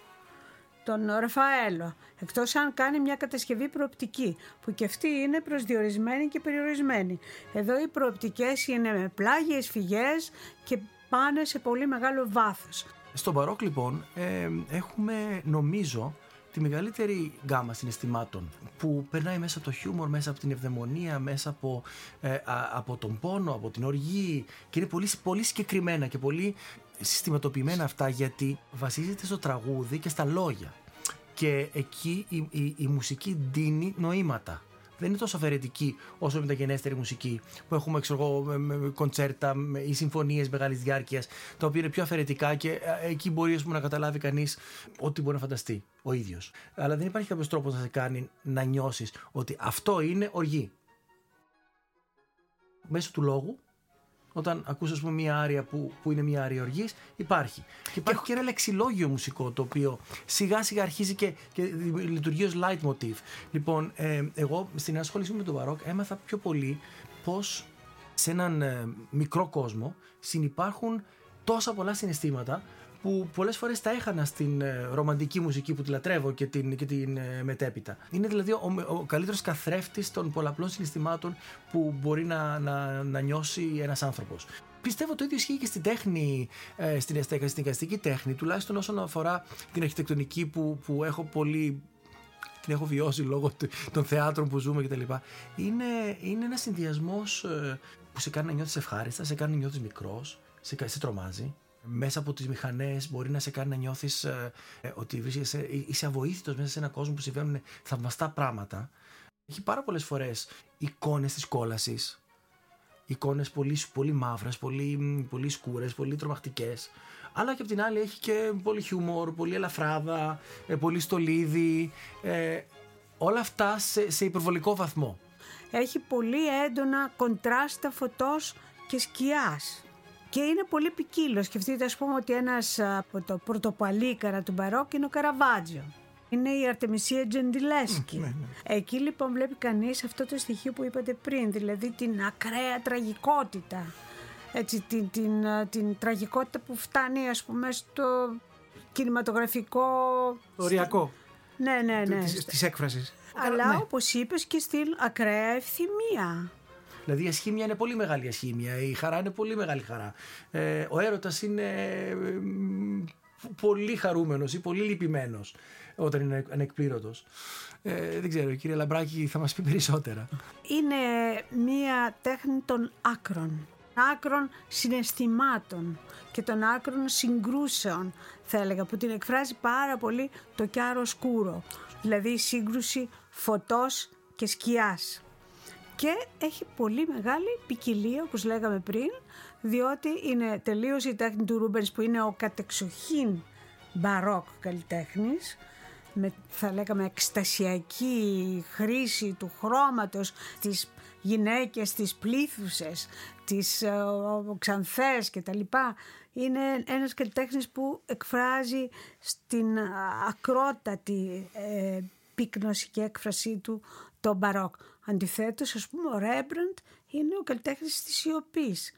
τον Ραφαέλο, εκτός αν κάνει μια κατασκευή προοπτική, που και αυτή είναι προσδιορισμένη και περιορισμένη. Εδώ οι προοπτικές είναι με πλάγιες φυγές και πάνε σε πολύ μεγάλο βάθος. Στον Μπαρόκ λοιπόν ε, έχουμε νομίζω τη μεγαλύτερη γκάμα συναισθημάτων που περνάει μέσα από το χιούμορ, μέσα από την ευδαιμονία, μέσα από, ε, από τον πόνο, από την οργή και είναι πολύ, πολύ συγκεκριμένα και πολύ συστηματοποιημένα αυτά γιατί βασίζεται στο τραγούδι και στα λόγια. Και εκεί η, η, η μουσική δίνει νοήματα. Δεν είναι τόσο αφαιρετική όσο με τα γενέστερη μουσική που έχουμε ξέρω, με, με, κοντσέρτα με, ή συμφωνίες μεγάλης διάρκειας, τα οποία είναι πιο αφαιρετικά και ε, εκεί μπορεί πούμε, να καταλάβει κανείς ό,τι μπορεί να φανταστεί ο ίδιος. Αλλά δεν υπάρχει κάποιος τρόπος να σε κάνει να νιώσεις ότι αυτό είναι οργή. Μέσω του λόγου όταν ακούς ας πούμε μια άρια που, που είναι μια άρια οργής, υπάρχει. Και υπάρχει και, ένα λεξιλόγιο μουσικό το οποίο σιγά σιγά αρχίζει και, και λειτουργεί ως leitmotiv. Λοιπόν, ε, εγώ στην ασχόλησή μου με τον Μπαρόκ έμαθα πιο πολύ πώς σε έναν ε, μικρό κόσμο συνυπάρχουν τόσα πολλά συναισθήματα που πολλές φορές τα έχανα στην ε, ρομαντική μουσική που τη λατρεύω και την, και την ε, μετέπειτα. Είναι δηλαδή ο, ο καλύτερος καθρέφτης των πολλαπλών συναισθημάτων που μπορεί να, να, να νιώσει ένας άνθρωπος. Πιστεύω το ίδιο ισχύει και στην τέχνη, ε, στην, στην εικαστική τέχνη, τουλάχιστον όσον αφορά την αρχιτεκτονική που, που έχω πολύ την έχω βιώσει λόγω των θεάτρων που ζούμε κτλ. Είναι, είναι ένας συνδυασμός που σε κάνει να νιώθεις ευχάριστα, σε κάνει να νιώθεις μικρός, σε, σε τρομάζει μέσα από τις μηχανές μπορεί να σε κάνει να νιώθεις ε, ε ότι βρίσκεσαι, ε, είσαι αβοήθητος μέσα σε έναν κόσμο που συμβαίνουν θαυμαστά πράγματα. Έχει πάρα πολλές φορές εικόνες της κόλασης, εικόνες πολύ, πολύ μαύρες, πολύ, πολύ σκούρες, πολύ τρομακτικές. Αλλά και από την άλλη έχει και πολύ χιούμορ, πολύ ελαφράδα, ε, πολύ στολίδι. Ε, όλα αυτά σε, σε υπερβολικό βαθμό. Έχει πολύ έντονα κοντράστα φωτός και σκιάς και είναι πολύ ποικίλος. Σκεφτείτε, ας πούμε, ότι ένας από το πρωτοπαλίκαρα του Μπαρόκ είναι ο Καραβάτζιο. Είναι η Αρτεμισία Τζεντιλέσκι. Ναι, ναι. Εκεί λοιπόν βλέπει κανείς αυτό το στοιχείο που είπατε πριν, δηλαδή την ακραία τραγικότητα. Έτσι, την, την, την τραγικότητα που φτάνει ας πούμε στο κινηματογραφικό... Οριακό. Ναι, ναι, ναι. Της, έκφρασης. Αλλά ναι. όπως είπες και στην ακραία ευθυμία. Δηλαδή η ασχήμια είναι πολύ μεγάλη ασχήμια, η χαρά είναι πολύ μεγάλη χαρά. Ε, ο έρωτας είναι ε, πολύ χαρούμενος ή πολύ λυπημένος όταν είναι ανεκπλήρωτος. Ε, δεν ξέρω, η κύριε Λαμπράκη θα μας πει περισσότερα. Είναι μία τέχνη των άκρων. Άκρων συναισθημάτων και των άκρων συγκρούσεων θα έλεγα που την εκφράζει πάρα πολύ το κιάρο σκούρο. Δηλαδή η σύγκρουση φωτός και σκιάς. Και έχει πολύ μεγάλη ποικιλία όπως λέγαμε πριν διότι είναι τελείως η τέχνη του Ρούμπερς που είναι ο κατεξοχήν μπαρόκ καλλιτέχνης με θα λέγαμε εκστασιακή χρήση του χρώματος, τις γυναίκες, τις πλήθουσες, τις ε, ξανθές και τα λοιπά. Είναι ένας καλλιτέχνης που εκφράζει στην ακρότατη ε, πύκνωση και έκφρασή του το μπαρόκ. Αντιθέτως, ας πούμε, ο Ρέμπραντ είναι ο καλλιτέχνης της σιωπής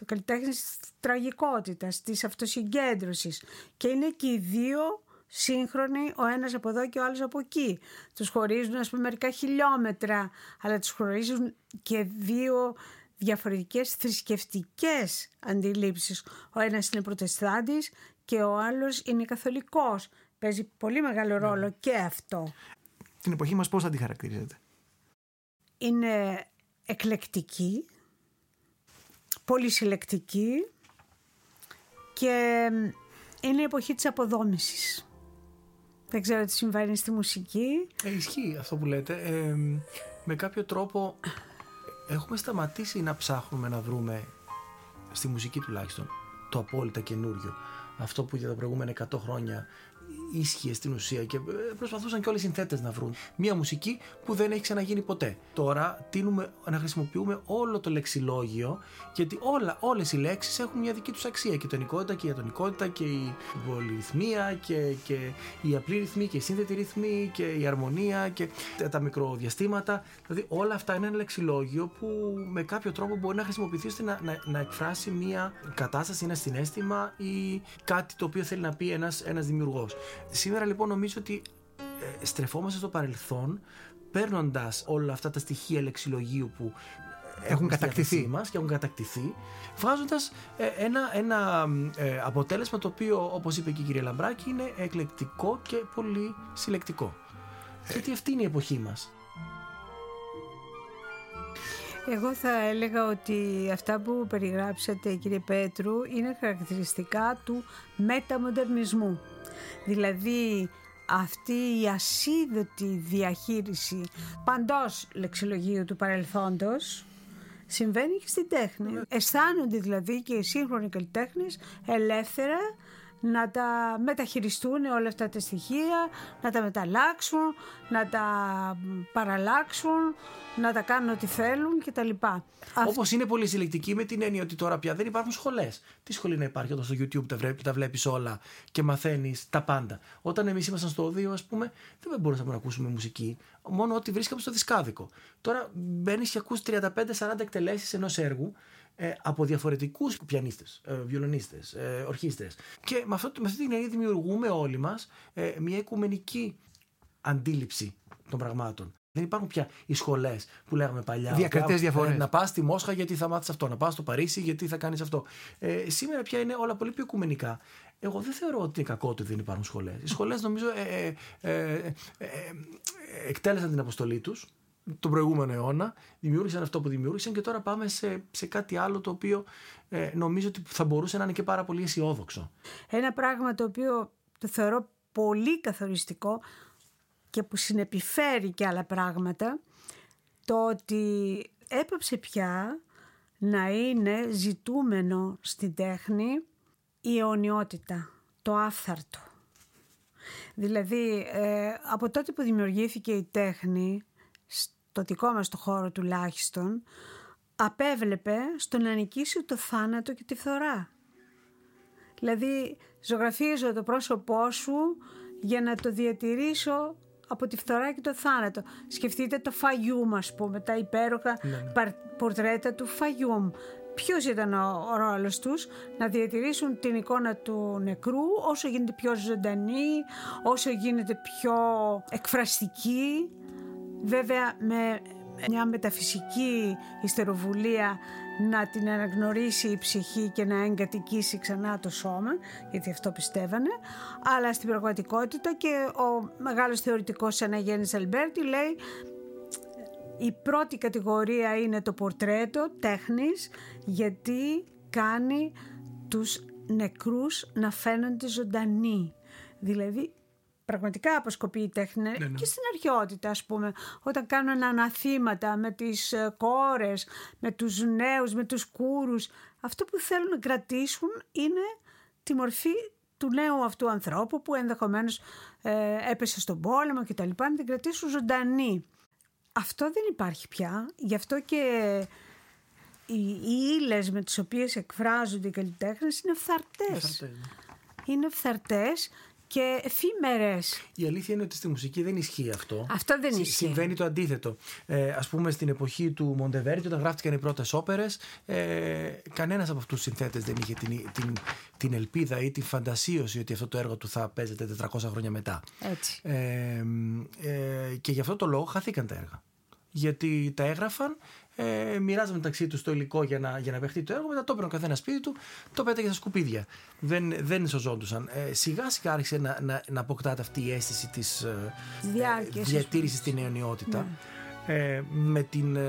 το καλλιτέχνης της τραγικότητας, της αυτοσυγκέντρωσης και είναι και οι δύο σύγχρονοι ο ένας από εδώ και ο άλλος από εκεί. Τους χωρίζουν ας πούμε μερικά χιλιόμετρα αλλά τους χωρίζουν και δύο διαφορετικές θρησκευτικές αντιλήψεις. Ο ένας είναι προτεστάντης και ο άλλος είναι καθολικός. Παίζει πολύ μεγάλο ναι. ρόλο και αυτό. Την εποχή μας πώς θα τη χαρακτηρίζετε; Είναι εκλεκτική, πολύ συλλεκτική και είναι η εποχή της αποδόμησης. Δεν ξέρω τι συμβαίνει στη μουσική. Ε, ισχύει αυτό που λέτε. Ε, με κάποιο τρόπο έχουμε σταματήσει να ψάχνουμε να βρούμε στη μουσική τουλάχιστον το απόλυτα καινούριο. Αυτό που για τα προηγούμενα 100 χρόνια ίσχυε στην ουσία και ε, προσπαθούσαν και όλοι οι συνθέτες να βρουν μια μουσική που δεν έχει ξαναγίνει ποτέ. Τώρα τίνουμε να χρησιμοποιούμε όλο το λεξιλόγιο γιατί όλα, όλες οι λέξεις έχουν μια δική τους αξία και η τονικότητα και η ατονικότητα και η πολυρυθμία και, και η απλή ρυθμή και η σύνθετη ρυθμή και η αρμονία και τα μικροδιαστήματα. Δηλαδή όλα αυτά είναι ένα λεξιλόγιο που με κάποιο τρόπο μπορεί να χρησιμοποιηθεί ώστε να, να, να εκφράσει μια κατάσταση, ένα συνέστημα ή κάτι το οποίο θέλει να πει ένας, ένας δημιουργός. Σήμερα λοιπόν νομίζω ότι ε, στρεφόμαστε στο παρελθόν παίρνοντας όλα αυτά τα στοιχεία λεξιλογίου που έχουν κατακτηθεί. μας και έχουν κατακτηθεί βγάζοντας ε, ένα, ένα ε, αποτέλεσμα το οποίο όπως είπε και η κυρία Λαμπράκη είναι εκλεκτικό και πολύ συλλεκτικό. Γιατί αυτή είναι η εποχή μας. Εγώ θα έλεγα ότι αυτά που περιγράψατε κύριε Πέτρου είναι χαρακτηριστικά του μεταμοντερνισμού. Δηλαδή αυτή η ασίδωτη διαχείριση παντός λεξιλογίου του παρελθόντος συμβαίνει και στην τέχνη. Αισθάνονται δηλαδή και οι σύγχρονοι καλλιτέχνες ελεύθερα να τα μεταχειριστούν όλα αυτά τα στοιχεία, να τα μεταλλάξουν, να τα παραλλάξουν, να τα κάνουν ό,τι θέλουν κτλ. Όπως είναι πολύ συλλεκτική με την έννοια ότι τώρα πια δεν υπάρχουν σχολές. Τι σχολή να υπάρχει όταν στο YouTube τα, βλέπει, τα βλέπεις όλα και μαθαίνεις τα πάντα. Όταν εμείς ήμασταν στο οδείο, ας πούμε, δεν μπορούσαμε να ακούσουμε μουσική. Μόνο ό,τι βρίσκαμε στο δισκάδικο. Τώρα μπαίνεις και ακούς 35-40 εκτελέσεις ενός έργου ε, από διαφορετικούς πιανίστες, ε, βιολονίστες, ε, ορχήστρες. Και με, αυτό, με αυτή την έννοια δημιουργούμε όλοι μας ε, μια οικουμενική αντίληψη των πραγμάτων. Δεν υπάρχουν πια οι σχολές που λέγαμε παλιά. Διακριτές διαφορές. να πας στη Μόσχα γιατί θα μάθεις αυτό. Να πας στο Παρίσι γιατί θα κάνεις αυτό. Ε, σήμερα πια είναι όλα πολύ πιο οικουμενικά. Εγώ δεν θεωρώ ότι είναι κακό ότι δεν υπάρχουν σχολές. Οι σχολές νομίζω ε, ε, εκτέλεσαν την αποστολή τους τον προηγούμενο αιώνα, δημιούργησαν αυτό που δημιούργησαν και τώρα πάμε σε, σε κάτι άλλο το οποίο ε, νομίζω ότι θα μπορούσε να είναι και πάρα πολύ αισιόδοξο. Ένα πράγμα το οποίο το θεωρώ πολύ καθοριστικό και που συνεπιφέρει και άλλα πράγματα, το ότι έπαψε πια να είναι ζητούμενο στην τέχνη η αιωνιότητα, το άφθαρτο. Δηλαδή, ε, από τότε που δημιουργήθηκε η τέχνη, στο δικό μας το χώρο τουλάχιστον, απέβλεπε στο να νικήσει το θάνατο και τη φθορά. Δηλαδή, ζωγραφίζω το πρόσωπό σου για να το διατηρήσω από τη φθορά και το θάνατο. Σκεφτείτε το Φαγιούμ, ας πούμε, τα υπέροχα ναι, ναι. πορτρέτα του Φαγιούμ. Ποιος ήταν ο, ο ρόλος τους; Να διατηρήσουν την εικόνα του νεκρού όσο γίνεται πιο ζωντανή, όσο γίνεται πιο εκφραστική βέβαια με μια μεταφυσική ιστεροβουλία να την αναγνωρίσει η ψυχή και να εγκατοικήσει ξανά το σώμα, γιατί αυτό πιστεύανε, αλλά στην πραγματικότητα και ο μεγάλος θεωρητικός Αναγέννησης Αλμπέρτι λέει η πρώτη κατηγορία είναι το πορτρέτο τέχνης γιατί κάνει τους νεκρούς να φαίνονται ζωντανοί. Δηλαδή πραγματικά αποσκοπεί η τέχνη Ναι, ναι. και στην αρχαιότητα ας πούμε όταν κάνουν αναθήματα με τις ε, κόρες, με τους νέους, με τους κούρους αυτό που θέλουν να κρατήσουν είναι τη μορφή του νέου αυτού ανθρώπου που ενδεχομένως ε, έπεσε στον πόλεμο και τα λοιπά να την κρατήσουν ζωντανή. Αυτό δεν υπάρχει πια, γι' αυτό και οι, οι ύλες με τις οποίες εκφράζονται οι καλλιτέχνες είναι φθαρτές. Φθαρτές, ναι. Είναι φθαρτές και εφήμερες. Η αλήθεια είναι ότι στη μουσική δεν ισχύει αυτό. Αυτό δεν Συ- ισχύει. Συμβαίνει το αντίθετο. Ε, ας πούμε στην εποχή του Μοντεβέρτη όταν γράφτηκαν οι πρώτες όπερες ε, κανένας από αυτούς τους συνθέτες δεν είχε την, την, την ελπίδα ή την φαντασίωση ότι αυτό το έργο του θα παίζεται 400 χρόνια μετά. Έτσι. Ε, ε, και γι' αυτό το λόγο χαθήκαν τα έργα. Γιατί τα έγραφαν, ε, μοιράζαν μεταξύ του το υλικό για να, για να παιχτεί το έργο, μετά το έπαιρνε ο καθένας σπίτι του, το πέταγε στα σκουπίδια. Δεν, δεν σωζόντουσαν. Ε, σιγά σιγά άρχισε να, να, να αποκτάται αυτή η αίσθηση της ε, Διάρκειας, ας διατήρησης στην αιωνιότητα. Ε, με την ε,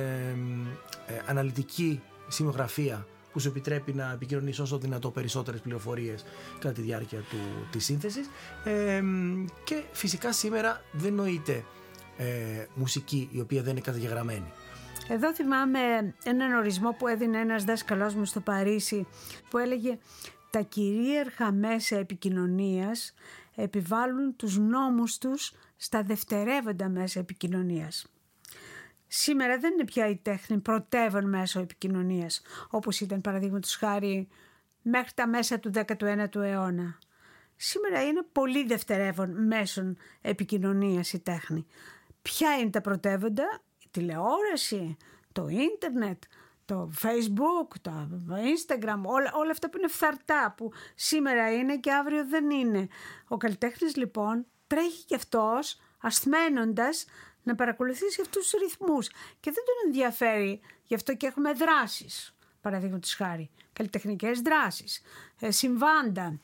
ε, αναλυτική σημειογραφία που σου επιτρέπει να επικοινωνείς όσο δυνατό περισσότερες πληροφορίες κατά τη διάρκεια του, της σύνθεσης ε, και φυσικά σήμερα δεν νοείται ε, μουσική η οποία δεν είναι καταγεγραμμένη. Εδώ θυμάμαι έναν ορισμό που έδινε ένας δάσκαλός μου στο Παρίσι που έλεγε «Τα κυρίαρχα μέσα επικοινωνίας επιβάλλουν τους νόμους τους στα δευτερεύοντα μέσα επικοινωνίας». Σήμερα δεν είναι πια η τέχνη πρωτεύον μέσο επικοινωνίας όπως ήταν παραδείγματος χάρη μέχρι τα μέσα του 19ου αιώνα. Σήμερα είναι πολύ δευτερεύον μέσων επικοινωνίας η τέχνη. Ποια είναι τα πρωτεύοντα, η τηλεόραση, το ίντερνετ, το facebook, το instagram, όλα, όλα αυτά που είναι φθαρτά που σήμερα είναι και αύριο δεν είναι. Ο καλλιτέχνης λοιπόν τρέχει και αυτός ασθμένοντας να παρακολουθήσει αυτούς τους ρυθμούς και δεν τον ενδιαφέρει, γι' αυτό και έχουμε δράσεις, παραδείγματος χάρη, καλλιτεχνικές δράσεις, ε, συμβάντα,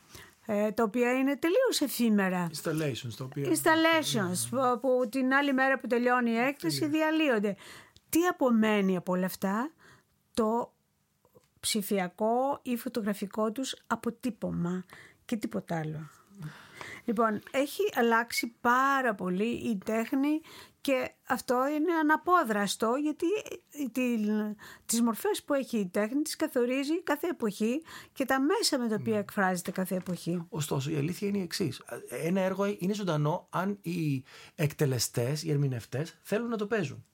ε, τα οποία είναι τελείως εφήμερα. Installations, το οποίο... Installations που, που την άλλη μέρα που τελειώνει η έκθεση διαλύονται. Τι απομένει από όλα αυτά; Το ψηφιακό ή φωτογραφικό τους αποτύπωμα και τίποτα άλλο. Λοιπόν, έχει αλλάξει πάρα πολύ η τέχνη και αυτό είναι αναπόδραστο γιατί τη, τις μορφές που έχει η τέχνη τις καθορίζει κάθε εποχή και τα μέσα με τα οποία εκφράζεται κάθε εποχή. Ωστόσο, η αλήθεια είναι η εξής. Ένα έργο είναι ζωντανό αν οι εκτελεστές, οι ερμηνευτές θέλουν να το παίζουν.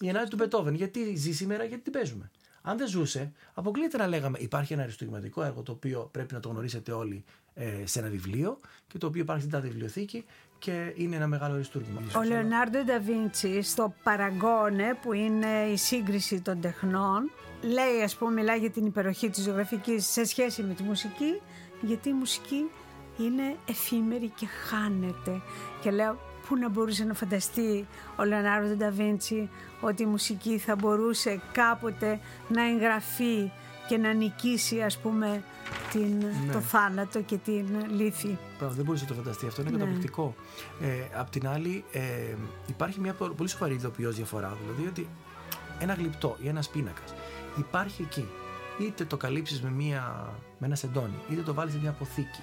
Η ανάλυση του Μπετόβεν, γιατί ζει σήμερα, γιατί την παίζουμε. Αν δεν ζούσε, αποκλείεται να λέγαμε υπάρχει ένα αριστουργηματικό έργο το οποίο πρέπει να το γνωρίσετε όλοι ε, σε ένα βιβλίο και το οποίο υπάρχει στην τάδε βιβλιοθήκη και είναι ένα μεγάλο αριστούργημα. Ο Λεωνάρντο Νταβίντσι στο Παραγκόνε που είναι η σύγκριση των τεχνών λέει ας πούμε μιλάει για την υπεροχή της ζωγραφικής σε σχέση με τη μουσική γιατί η μουσική είναι εφήμερη και χάνεται και λέω πού να μπορούσε να φανταστεί ο Λεωνάρντο Νταβίντσι ότι η μουσική θα μπορούσε κάποτε να εγγραφεί και να νικήσει ας πούμε την, το θάνατο και την λύθη. Πράγμα, δεν μπορείς να το φανταστεί αυτό, είναι Ναι. καταπληκτικό. Ε, απ' την άλλη, ε, υπάρχει μια πο- πολύ σοβαρή ειδοποιώς διαφορά. Δηλαδή ότι ένα γλυπτό ή ένας πίνακας υπάρχει εκεί. Είτε το καλύψεις με, μια, με ένα σεντόνι, είτε το βάλεις σε μια αποθήκη,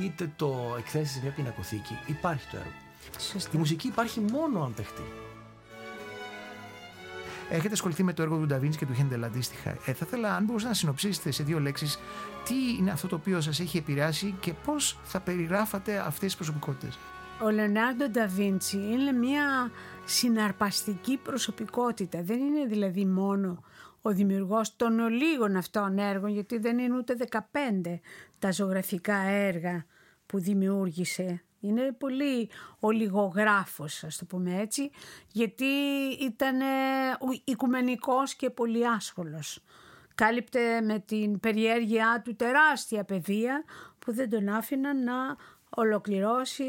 είτε το εκθέσεις σε μια πινακοθήκη. Υπάρχει το έργο. Σωστά. Η μουσική υπάρχει μόνο αν παιχτεί. Έχετε ασχοληθεί με το έργο του Νταβίντσι και του Χέντελ αντίστοιχα. Ε, θα ήθελα, αν μπορούσατε να συνοψίσετε σε δύο λέξεις, τι είναι αυτό το οποίο σας έχει επηρεάσει και πώς θα περιγράφατε αυτές τις προσωπικότητες; Ο Λεωνάρντο Νταβίντσι είναι μια συναρπαστική προσωπικότητα. Δεν είναι δηλαδή μόνο ο δημιουργός των ολίγων αυτών έργων, γιατί δεν είναι ούτε 15 τα ζωγραφικά έργα που δημιούργησε. Είναι πολύ ολιγογράφος, ας το πούμε έτσι, γιατί ήταν ε, ο- οικουμενικός και πολύ άσχολος. Κάλυπτε με την περιέργειά του τεράστια παιδεία που δεν τον άφηναν να ολοκληρώσει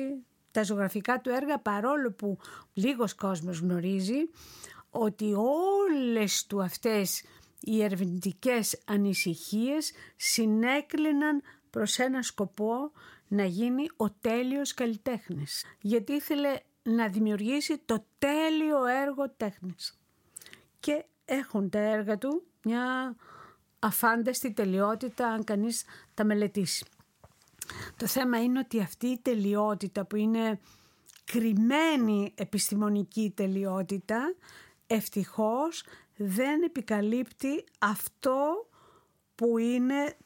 τα ζωγραφικά του έργα παρόλο που λίγος κόσμος γνωρίζει ότι όλες του αυτές οι ερευνητικές ανησυχίες συνέκλυναν προς ένα σκοπό να γίνει ο τέλειος καλλιτέχνης. Γιατί ήθελε να δημιουργήσει το τέλειο έργο τέχνης. Και έχουν τα έργα του μια αφάνταστη τελειότητα αν κανείς τα μελετήσει. Το θέμα είναι ότι αυτή η τελειότητα που είναι κρυμμένη επιστημονική τελειότητα ευτυχώς δεν επικαλύπτει αυτό που είναι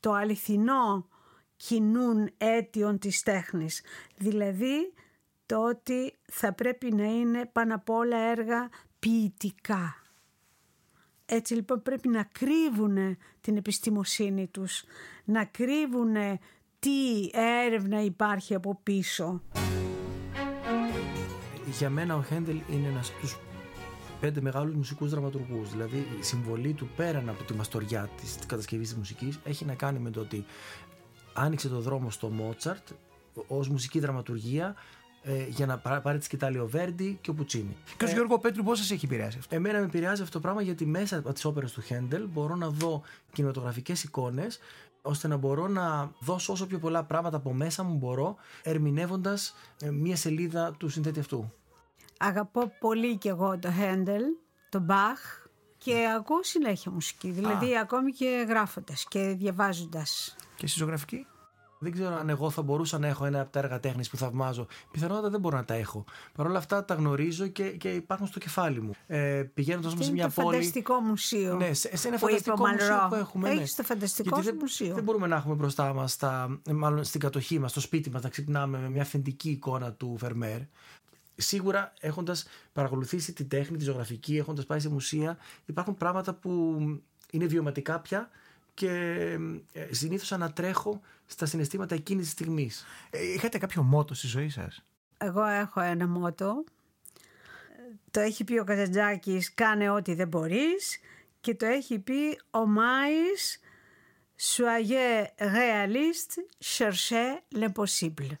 το αληθινό κοινούν αίτιον της τέχνης. Δηλαδή το ότι θα πρέπει να είναι πάνω απ' όλα έργα ποιητικά. Έτσι λοιπόν πρέπει να κρύβουν την επιστημοσύνη τους, να κρύβουν τι έρευνα υπάρχει από πίσω. Για μένα ο Χέντελ είναι ένας από τους πέντε μεγάλους μουσικούς δραματουργούς. Δηλαδή η συμβολή του πέραν από τη μαστοριά της κατασκευής της μουσικής έχει να κάνει με το ότι άνοιξε το δρόμο στο Μότσαρτ ως μουσική δραματουργία ε, για να πάρει τη σκητάλη ο Βέρντι και ο Πουτσίνη. Και ο ε, Γιώργο Πέτρου, πώς σας έχει επηρεάσει αυτό; Εμένα με επηρεάζει αυτό το πράγμα γιατί μέσα από τις όπερες του Χέντελ μπορώ να δω κινηματογραφικές εικόνες ώστε να μπορώ να δώσω όσο πιο πολλά πράγματα από μέσα μου μπορώ ερμηνεύοντας ε, μία σελίδα του συνθέτη αυτού. Αγαπώ πολύ και εγώ το Χέντελ, το Μπαχ και ακούω συνέχεια μουσική. Δηλαδή ακόμη και γράφοντας και διαβάζοντας. Και στη ζωγραφική. Δεν ξέρω αν εγώ θα μπορούσα να έχω ένα από τα έργα τέχνης που θαυμάζω. Πιθανότατα δεν μπορώ να τα έχω. Παρ' όλα αυτά τα γνωρίζω και, και υπάρχουν στο κεφάλι μου. Ε, Πηγαίνοντας όμως σε μια πόλη. Είναι φανταστικό μουσείο. Ναι, σε, σε ένα φανταστικό μουσείο που έχουμε. Έχεις ναι. το φανταστικό Γιατί μουσείο. Δεν, δεν μπορούμε να έχουμε μπροστά μας, μάλλον στην κατοχή μας, στο σπίτι μας, να ξυπνάμε με μια αυθεντική εικόνα του Φερμέρ. Σίγουρα έχοντας παρακολουθήσει τη τέχνη, τη ζωγραφική, έχοντας πάει σε μουσεία, υπάρχουν πράγματα που είναι βιωματικά πια και ε, συνήθως ανατρέχω στα συναισθήματα εκείνης της στιγμής. Ε, είχατε κάποιο μότο στη ζωή σας; Εγώ έχω ένα μότο. Το έχει πει ο Καζαντζάκης «Κάνε ό,τι δεν μπορείς» και το έχει πει ο Μάης «Soyez réaliste, cherchez l'impossible».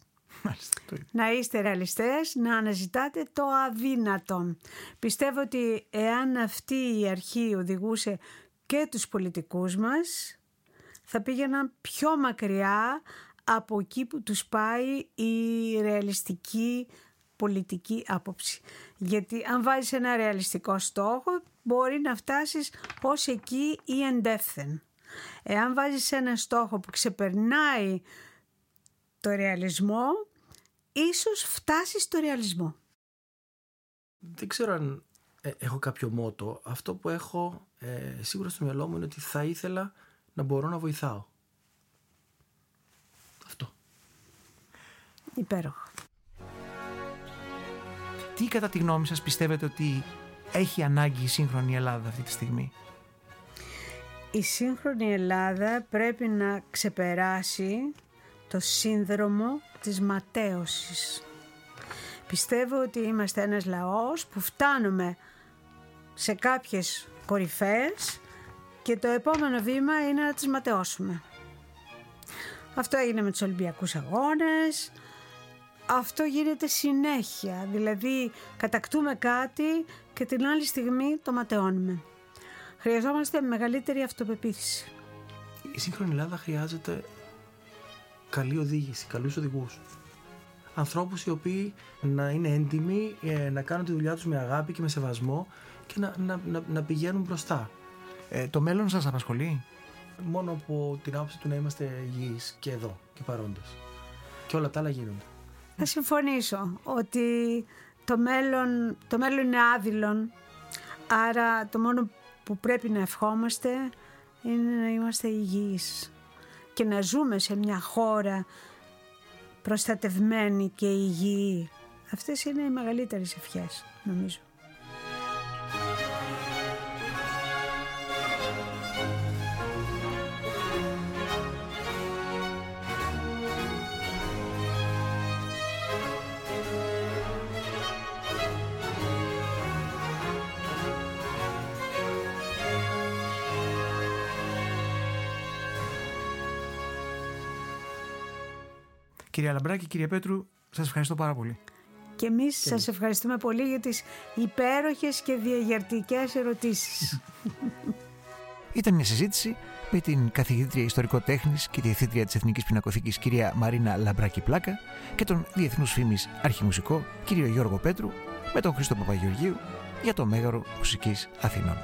Να είστε ρεαλιστές, να αναζητάτε το αδύνατο. Πιστεύω ότι εάν αυτή η αρχή οδηγούσε και τους πολιτικούς μας θα πήγαιναν πιο μακριά από εκεί που τους πάει η ρεαλιστική πολιτική άποψη. Γιατί αν βάζεις ένα ρεαλιστικό στόχο μπορεί να φτάσεις ως εκεί ή εντεύθεν. Εάν βάζεις ένα στόχο που ξεπερνάει το ρεαλισμό, ίσως φτάσεις στο ρεαλισμό. Δεν ξέρω αν ε, έχω κάποιο μότο. Αυτό που έχω ε, σίγουρα στο μυαλό μου είναι ότι θα ήθελα να μπορώ να βοηθάω. Αυτό. Υπέροχο. Τι κατά τη γνώμη σας πιστεύετε ότι έχει ανάγκη η σύγχρονη Ελλάδα αυτή τη στιγμή; Η σύγχρονη Ελλάδα πρέπει να ξεπεράσει το σύνδρομο της ματέωσης. Πιστεύω ότι είμαστε ένας λαός που φτάνουμε σε κάποιες κορυφές και το επόμενο βήμα είναι να τις ματαιώσουμε. Αυτό έγινε με τους Ολυμπιακούς Αγώνες, αυτό γίνεται συνέχεια, δηλαδή κατακτούμε κάτι και την άλλη στιγμή το ματαιώνουμε. Χρειαζόμαστε μεγαλύτερη αυτοπεποίθηση. Η σύγχρονη Ελλάδα χρειάζεται καλή οδήγηση, καλούς οδηγούς. Ανθρώπους οι οποίοι να είναι έντιμοι, ε, να κάνουν τη δουλειά τους με αγάπη και με σεβασμό και να, να, να, να πηγαίνουν μπροστά. Ε, το μέλλον σας απασχολεί; Μόνο από την άποψη του να είμαστε υγιείς και εδώ και παρόντες. Και όλα τα άλλα γίνονται. Θα συμφωνήσω ότι το μέλλον, το μέλλον είναι άδειλον. Άρα το μόνο που πρέπει να ευχόμαστε είναι να είμαστε υγιείς και να ζούμε σε μια χώρα προστατευμένη και υγιή. Αυτές είναι οι μεγαλύτερες ευχές νομίζω. Κυρία Λαμπράκη, κύριε Πέτρου, σας ευχαριστώ πάρα πολύ. Και εμείς σας ευχαριστούμε πολύ για τις υπέροχες και διαγερτικές ερωτήσεις. Ήταν μια συζήτηση με την καθηγήτρια ιστορικό τέχνης και διευθύντρια της Εθνικής Πινακοθήκης κυρία Μαρίνα Λαμπράκη Πλάκα και τον διεθνούς φήμης αρχιμουσικό κύριο Γιώργο Πέτρου με τον Χρήστο Παπαγεωργίου για το Μέγαρο Μουσικής Αθηνών.